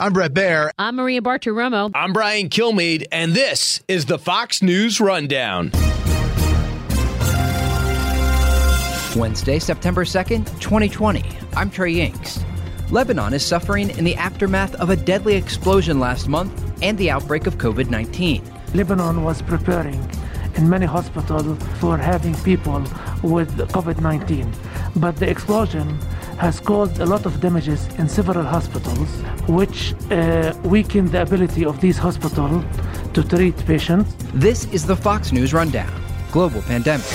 I'm Bret Baier. I'm Maria Bartiromo. I'm Brian Kilmeade, and this is the Fox News Rundown. Wednesday, September 2nd, 2020. I'm Trey Yingst. Lebanon is suffering in the aftermath of a deadly explosion last month and the outbreak of COVID 19. Lebanon was preparing in many hospitals for having people with COVID 19, but the explosion has caused a lot of damages in several hospitals, which uh, weakened the ability of these hospitals to treat patients. This is the Fox News Rundown Global Pandemic.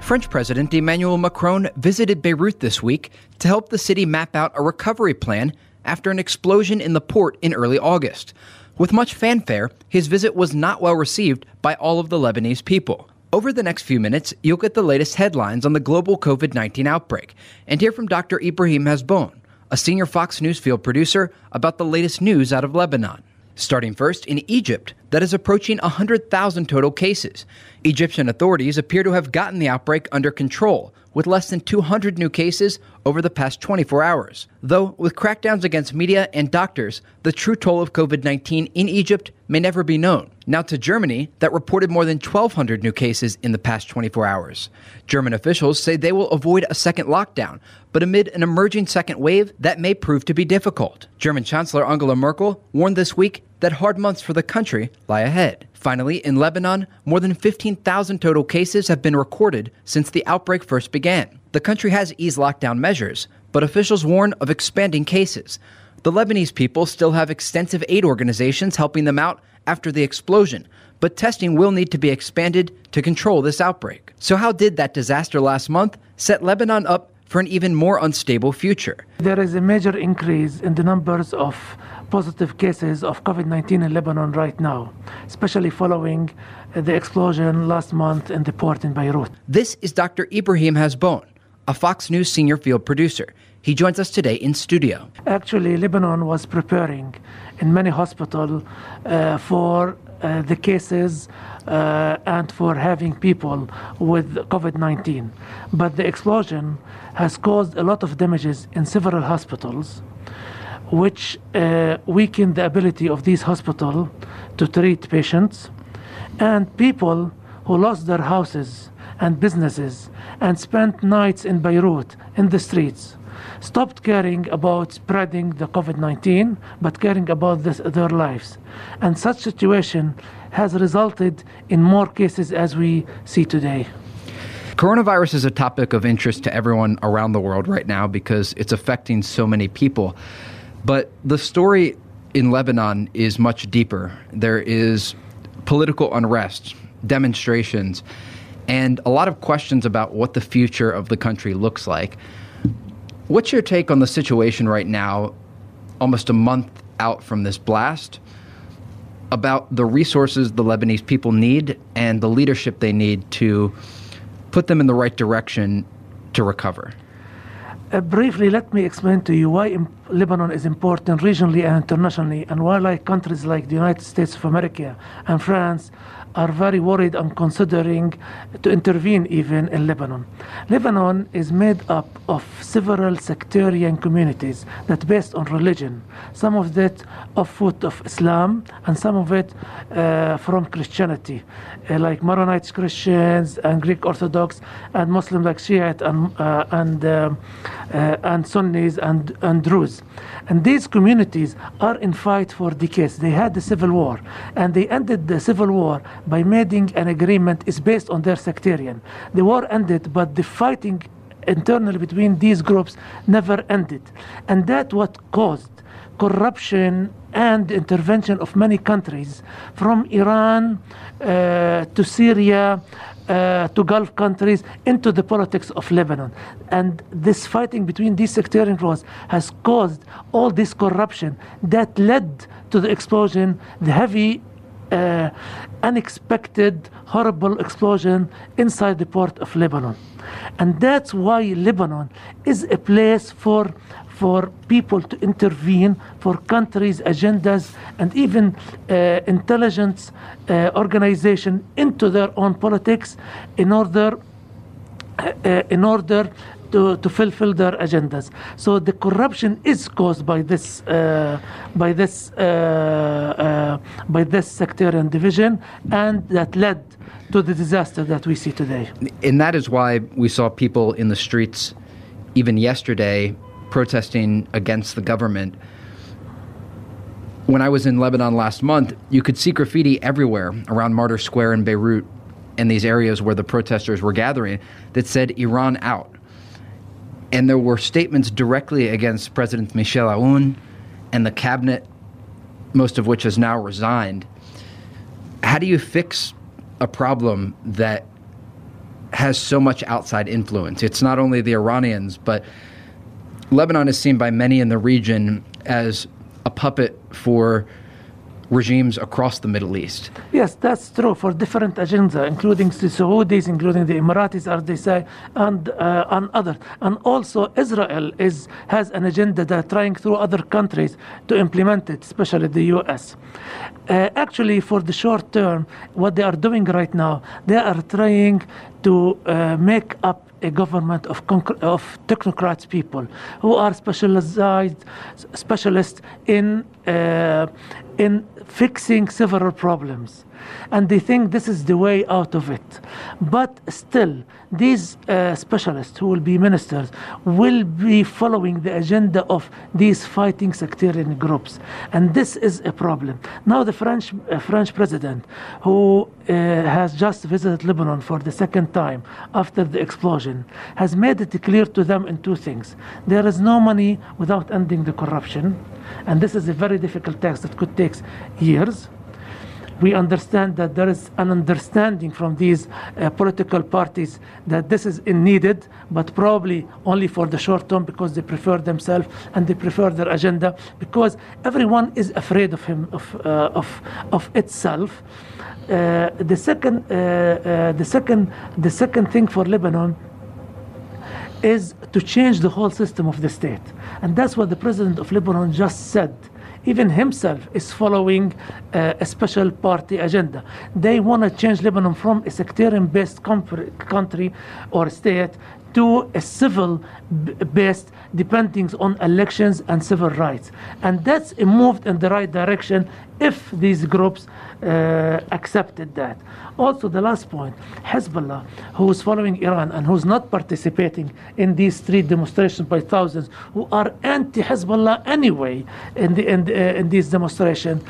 French President Emmanuel Macron visited Beirut this week to help the city map out a recovery plan after an explosion in the port in early August. With much fanfare, his visit was not well received by all of the Lebanese people. Over the next few minutes, you'll get the latest headlines on the global COVID 19 outbreak and hear from Dr. Ibrahim Hazboun, a senior Fox News field producer, about the latest news out of Lebanon. Starting first in Egypt, that is approaching 100,000 total cases. Egyptian authorities appear to have gotten the outbreak under control, with less than 200 new cases over the past 24 hours. Though, with crackdowns against media and doctors, the true toll of COVID 19 in Egypt may never be known. Now to Germany, that reported more than 1,200 new cases in the past 24 hours. German officials say they will avoid a second lockdown, but amid an emerging second wave, that may prove to be difficult. German Chancellor Angela Merkel warned this week that hard months for the country lie ahead. Finally, in Lebanon, more than 15,000 total cases have been recorded since the outbreak first began. The country has eased lockdown measures, but officials warn of expanding cases. The Lebanese people still have extensive aid organizations helping them out after the explosion, but testing will need to be expanded to control this outbreak. So, how did that disaster last month set Lebanon up for an even more unstable future? There is a major increase in the numbers of positive cases of COVID 19 in Lebanon right now, especially following the explosion last month in the port in Beirut. This is Dr. Ibrahim Hazboun, a Fox News senior field producer. He joins us today in studio. Actually, Lebanon was preparing in many hospitals uh, for uh, the cases uh, and for having people with COVID 19. But the explosion has caused a lot of damages in several hospitals, which uh, weakened the ability of these hospitals to treat patients. And people who lost their houses and businesses and spent nights in Beirut in the streets stopped caring about spreading the COVID-19, but caring about this, their lives. And such situation has resulted in more cases as we see today. Coronavirus is a topic of interest to everyone around the world right now because it's affecting so many people. But the story in Lebanon is much deeper. There is political unrest, demonstrations, and a lot of questions about what the future of the country looks like. What's your take on the situation right now, almost a month out from this blast, about the resources the Lebanese people need and the leadership they need to put them in the right direction to recover? Uh, briefly, let me explain to you why Lebanon is important regionally and internationally, and why like countries like the United States of America and France are very worried and considering to intervene even in Lebanon. Lebanon is made up of several sectarian communities that based on religion. Some of that of foot of Islam and some of it uh, from Christianity, uh, like Maronite Christians and Greek Orthodox and Muslim like Shiite and uh, and um, uh, and Sunnis and and Druze. And these communities are in fight for decades. They had the civil war, and they ended the civil war by making an agreement is based on their sectarian. The war ended, but the fighting internally between these groups never ended, and that what caused corruption and intervention of many countries, from Iran uh, to Syria uh, to Gulf countries into the politics of Lebanon. And this fighting between these sectarian groups has caused all this corruption that led to the explosion, the heavy, uh, unexpected, horrible explosion inside the port of Lebanon. And that's why Lebanon is a place for for people to intervene, for countries' agendas, and even uh, intelligence uh, organization into their own politics in order uh, in order to, to fulfill their agendas. So the corruption is caused by this uh, by this uh, uh, by this sectarian division, and that led to the disaster that we see today. And that is why we saw people in the streets, even yesterday, protesting against the government. When I was in Lebanon last month, you could see graffiti everywhere around Martyr Square in Beirut and these areas where the protesters were gathering that said Iran out. And there were statements directly against President Michel Aoun and the cabinet, most of which has now resigned. How do you fix a problem that has so much outside influence? It's not only the Iranians, but Lebanon is seen by many in the region as a puppet for regimes across the Middle East. Yes, that's true for different agendas, including the Saudis, including the Emiratis, as they say, and uh, and others. And also Israel is has an agenda that trying through other countries to implement it, especially the U.S. Uh, actually, for the short term, what they are doing right now, they are trying to uh, make up a government of, of technocrats people who are specialized specialists in uh, in fixing several problems and they think this is the way out of it. But still, these uh, specialists who will be ministers will be following the agenda of these fighting sectarian groups, and this is a problem. Now, the French uh, French president, who uh, has just visited Lebanon for the second time after the explosion, has made it clear to them in two things: there is no money without ending the corruption, and this is a very difficult task that could take years we understand that there is an understanding from these uh, political parties that this is needed, but probably only for the short term because they prefer themselves and they prefer their agenda because everyone is afraid of him of uh, of of itself. Uh, the second uh, uh, the second the second thing for Lebanon is to change the whole system of the state, and that's what the president of Lebanon just said even himself is following uh, a special party agenda. They want to change Lebanon from a sectarian based country or state to a civil based depending on elections and civil rights. And that's a move in the right direction if these groups uh, accepted that. Also, the last point Hezbollah, who is following Iran and who's not participating in these street demonstrations by thousands, who are anti Hezbollah anyway in, the, in, uh, in these demonstrations,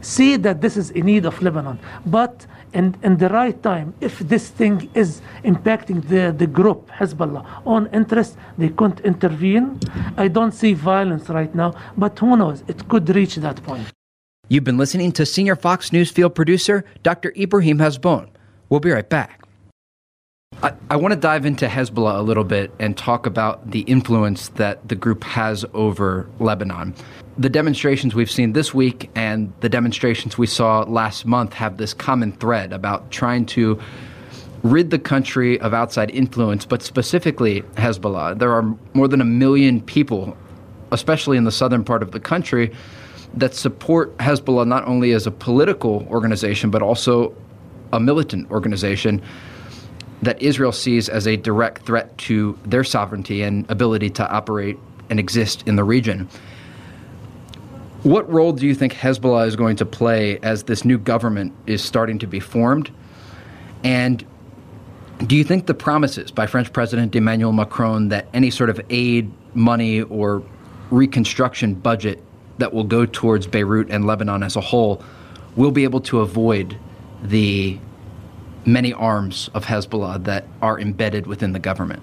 see that this is in need of Lebanon. But in, in the right time, if this thing is impacting the, the group, Hezbollah, on interest, they couldn't intervene. I don't see violence right now, but who knows? It could reach that point. You've been listening to senior Fox News field producer Dr. Ibrahim Hazboun. We'll be right back. I, I want to dive into Hezbollah a little bit and talk about the influence that the group has over Lebanon. The demonstrations we've seen this week and the demonstrations we saw last month have this common thread about trying to rid the country of outside influence, but specifically Hezbollah. There are more than a million people, especially in the southern part of the country, that support Hezbollah not only as a political organization, but also a militant organization that Israel sees as a direct threat to their sovereignty and ability to operate and exist in the region. What role do you think Hezbollah is going to play as this new government is starting to be formed? And do you think the promises by French President Emmanuel Macron that any sort of aid, money, or reconstruction budget that will go towards Beirut and Lebanon as a whole will be able to avoid the many arms of Hezbollah that are embedded within the government?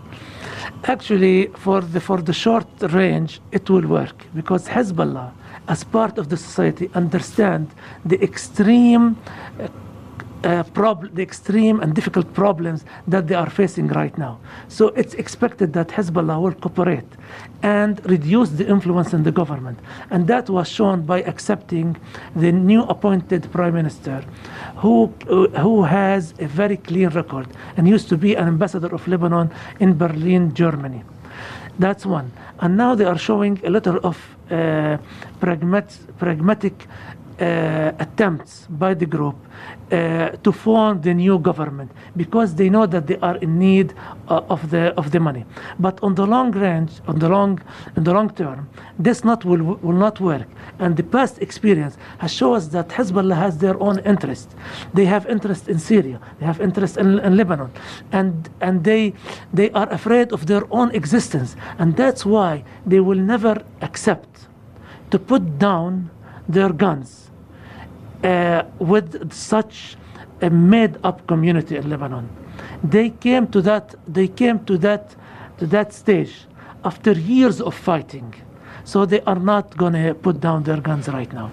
Actually, for the, for the short range, it will work because Hezbollah, as part of the society, understand the extreme uh, uh, the extreme and difficult problems that they are facing right now. So it's expected that Hezbollah will cooperate and reduce the influence in the government. And that was shown by accepting the new appointed prime minister, who, uh, who has a very clean record and used to be an ambassador of Lebanon in Berlin, Germany. That's one. And now they are showing a lot of uh, pragmat- pragmatic attempts by the group uh, to form the new government because they know that they are in need uh, of the of the money. But on the long range, on the long in the long term, this not will will not work. And the past experience has shown us that Hezbollah has their own interest. They have interest in Syria. They have interest in, in Lebanon, and and they they are afraid of their own existence, and that's why they will never accept to put down their guns uh, with such a made-up community in Lebanon. They came to that. They came to that to that stage after years of fighting. So they are not going to put down their guns right now.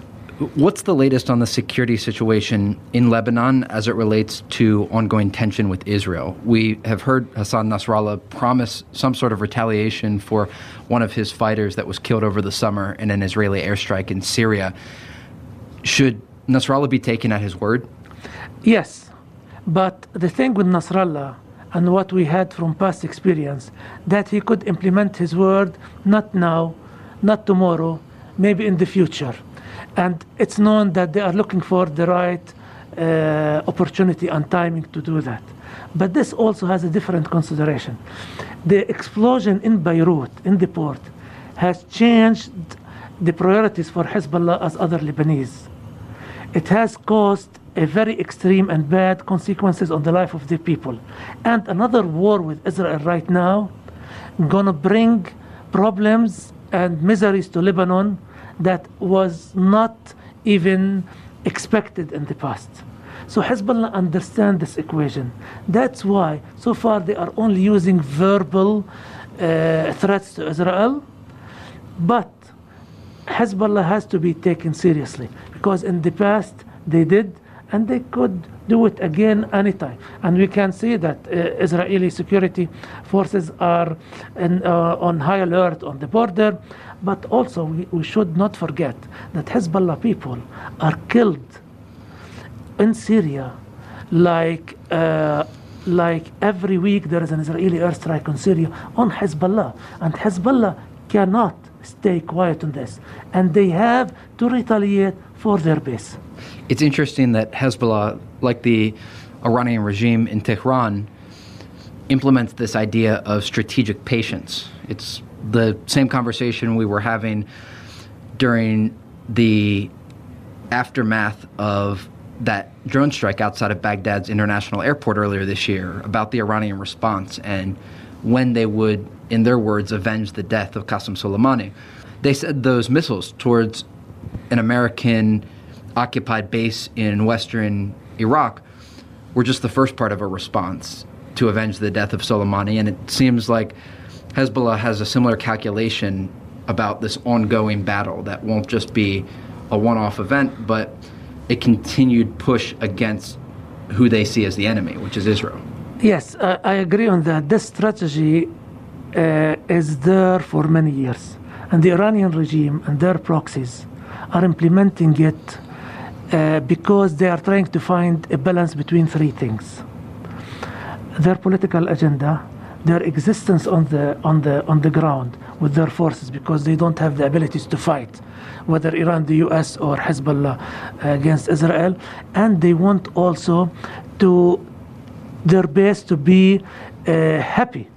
What's the latest on the security situation in Lebanon as it relates to ongoing tension with Israel? We have heard Hassan Nasrallah promise some sort of retaliation for one of his fighters that was killed over the summer in an Israeli airstrike in Syria. Should Nasrallah be taken at his word? Yes, but the thing with Nasrallah and what we had from past experience that he could implement his word not now, not tomorrow, maybe in the future. And it's known that they are looking for the right uh, opportunity and timing to do that. But this also has a different consideration. The explosion in Beirut, in the port, has changed the priorities for Hezbollah as other Lebanese. It has caused a very extreme and bad consequences on the life of the people. And another war with Israel right now gonna bring problems and miseries to Lebanon that was not even expected in the past. So Hezbollah understand this equation. That's why so far they are only using verbal uh, threats to Israel, but Hezbollah has to be taken seriously because in the past they did and they could do it again anytime. And we can see that uh, Israeli security forces are in, uh, on high alert on the border. But also, we, we should not forget that Hezbollah people are killed in Syria like. Uh, like every week there is an Israeli airstrike on Syria on Hezbollah, and Hezbollah cannot stay quiet on this, and they have to retaliate for their base. It's interesting that Hezbollah, like the Iranian regime in Tehran, implements this idea of strategic patience. It's the same conversation we were having during the aftermath of that drone strike outside of Baghdad's international airport earlier this year about the Iranian response and when they would, in their words, avenge the death of Qasem Soleimani. They said those missiles towards an American occupied base in western Iraq were just the first part of a response to avenge the death of Soleimani. And it seems like Hezbollah has a similar calculation about this ongoing battle that won't just be a one off event, but a continued push against who they see as the enemy, which is Israel. Yes, uh, I agree on that. This strategy is there for many years. And the Iranian regime and their proxies are implementing it uh, because they are trying to find a balance between three things their political agenda, their existence on the, on, the, on the ground with their forces because they don't have the abilities to fight, whether Iran, the US, or Hezbollah uh, against Israel. And they want also to their base to be uh, happy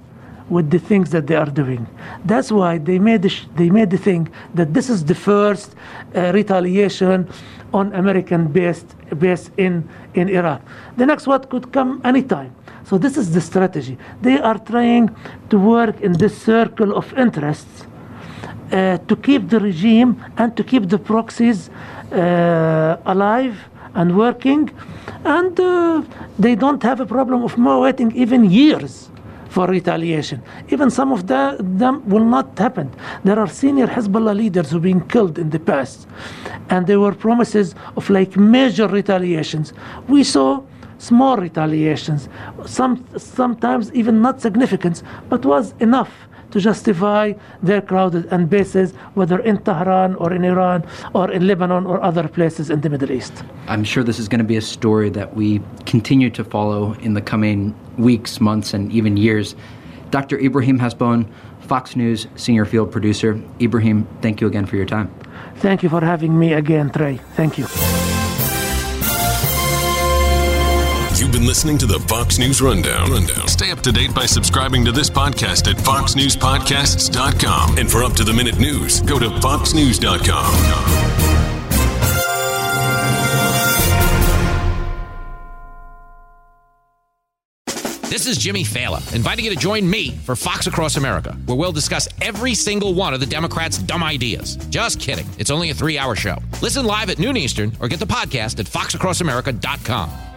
with the things that they are doing. That's why they made the they made the thing that this is the first uh, retaliation on American based base in in Iraq. The next one could come anytime. So this is the strategy. They are trying to work in this circle of interests. Uh, to keep the regime and to keep the proxies uh, alive and working, and uh, they don't have a problem of waiting even years for retaliation. Even some of the, them will not happen. There are senior Hezbollah leaders who've been killed in the past, and there were promises of like major retaliations. We saw small retaliations, some sometimes even not significant, but was enough to justify their crowded and bases, whether in Tehran or in Iran or in Lebanon or other places in the Middle East. I'm sure this is going to be a story that we continue to follow in the coming weeks, months, and even years. Dr. Ibrahim Hazboun, Fox News senior field producer. Ibrahim, thank you again for your time. Thank you for having me again, Trey. Thank you. Been listening to the Fox News Rundown. Rundown. Stay up to date by subscribing to this podcast at foxnewspodcasts.com. And for up to the minute news, go to foxnews.com. This is Jimmy Failla, inviting you to join me for Fox Across America, where we'll discuss every single one of the Democrats' dumb ideas. Just kidding. It's only a three hour show. Listen live at noon Eastern or get the podcast at foxacrossamerica.com.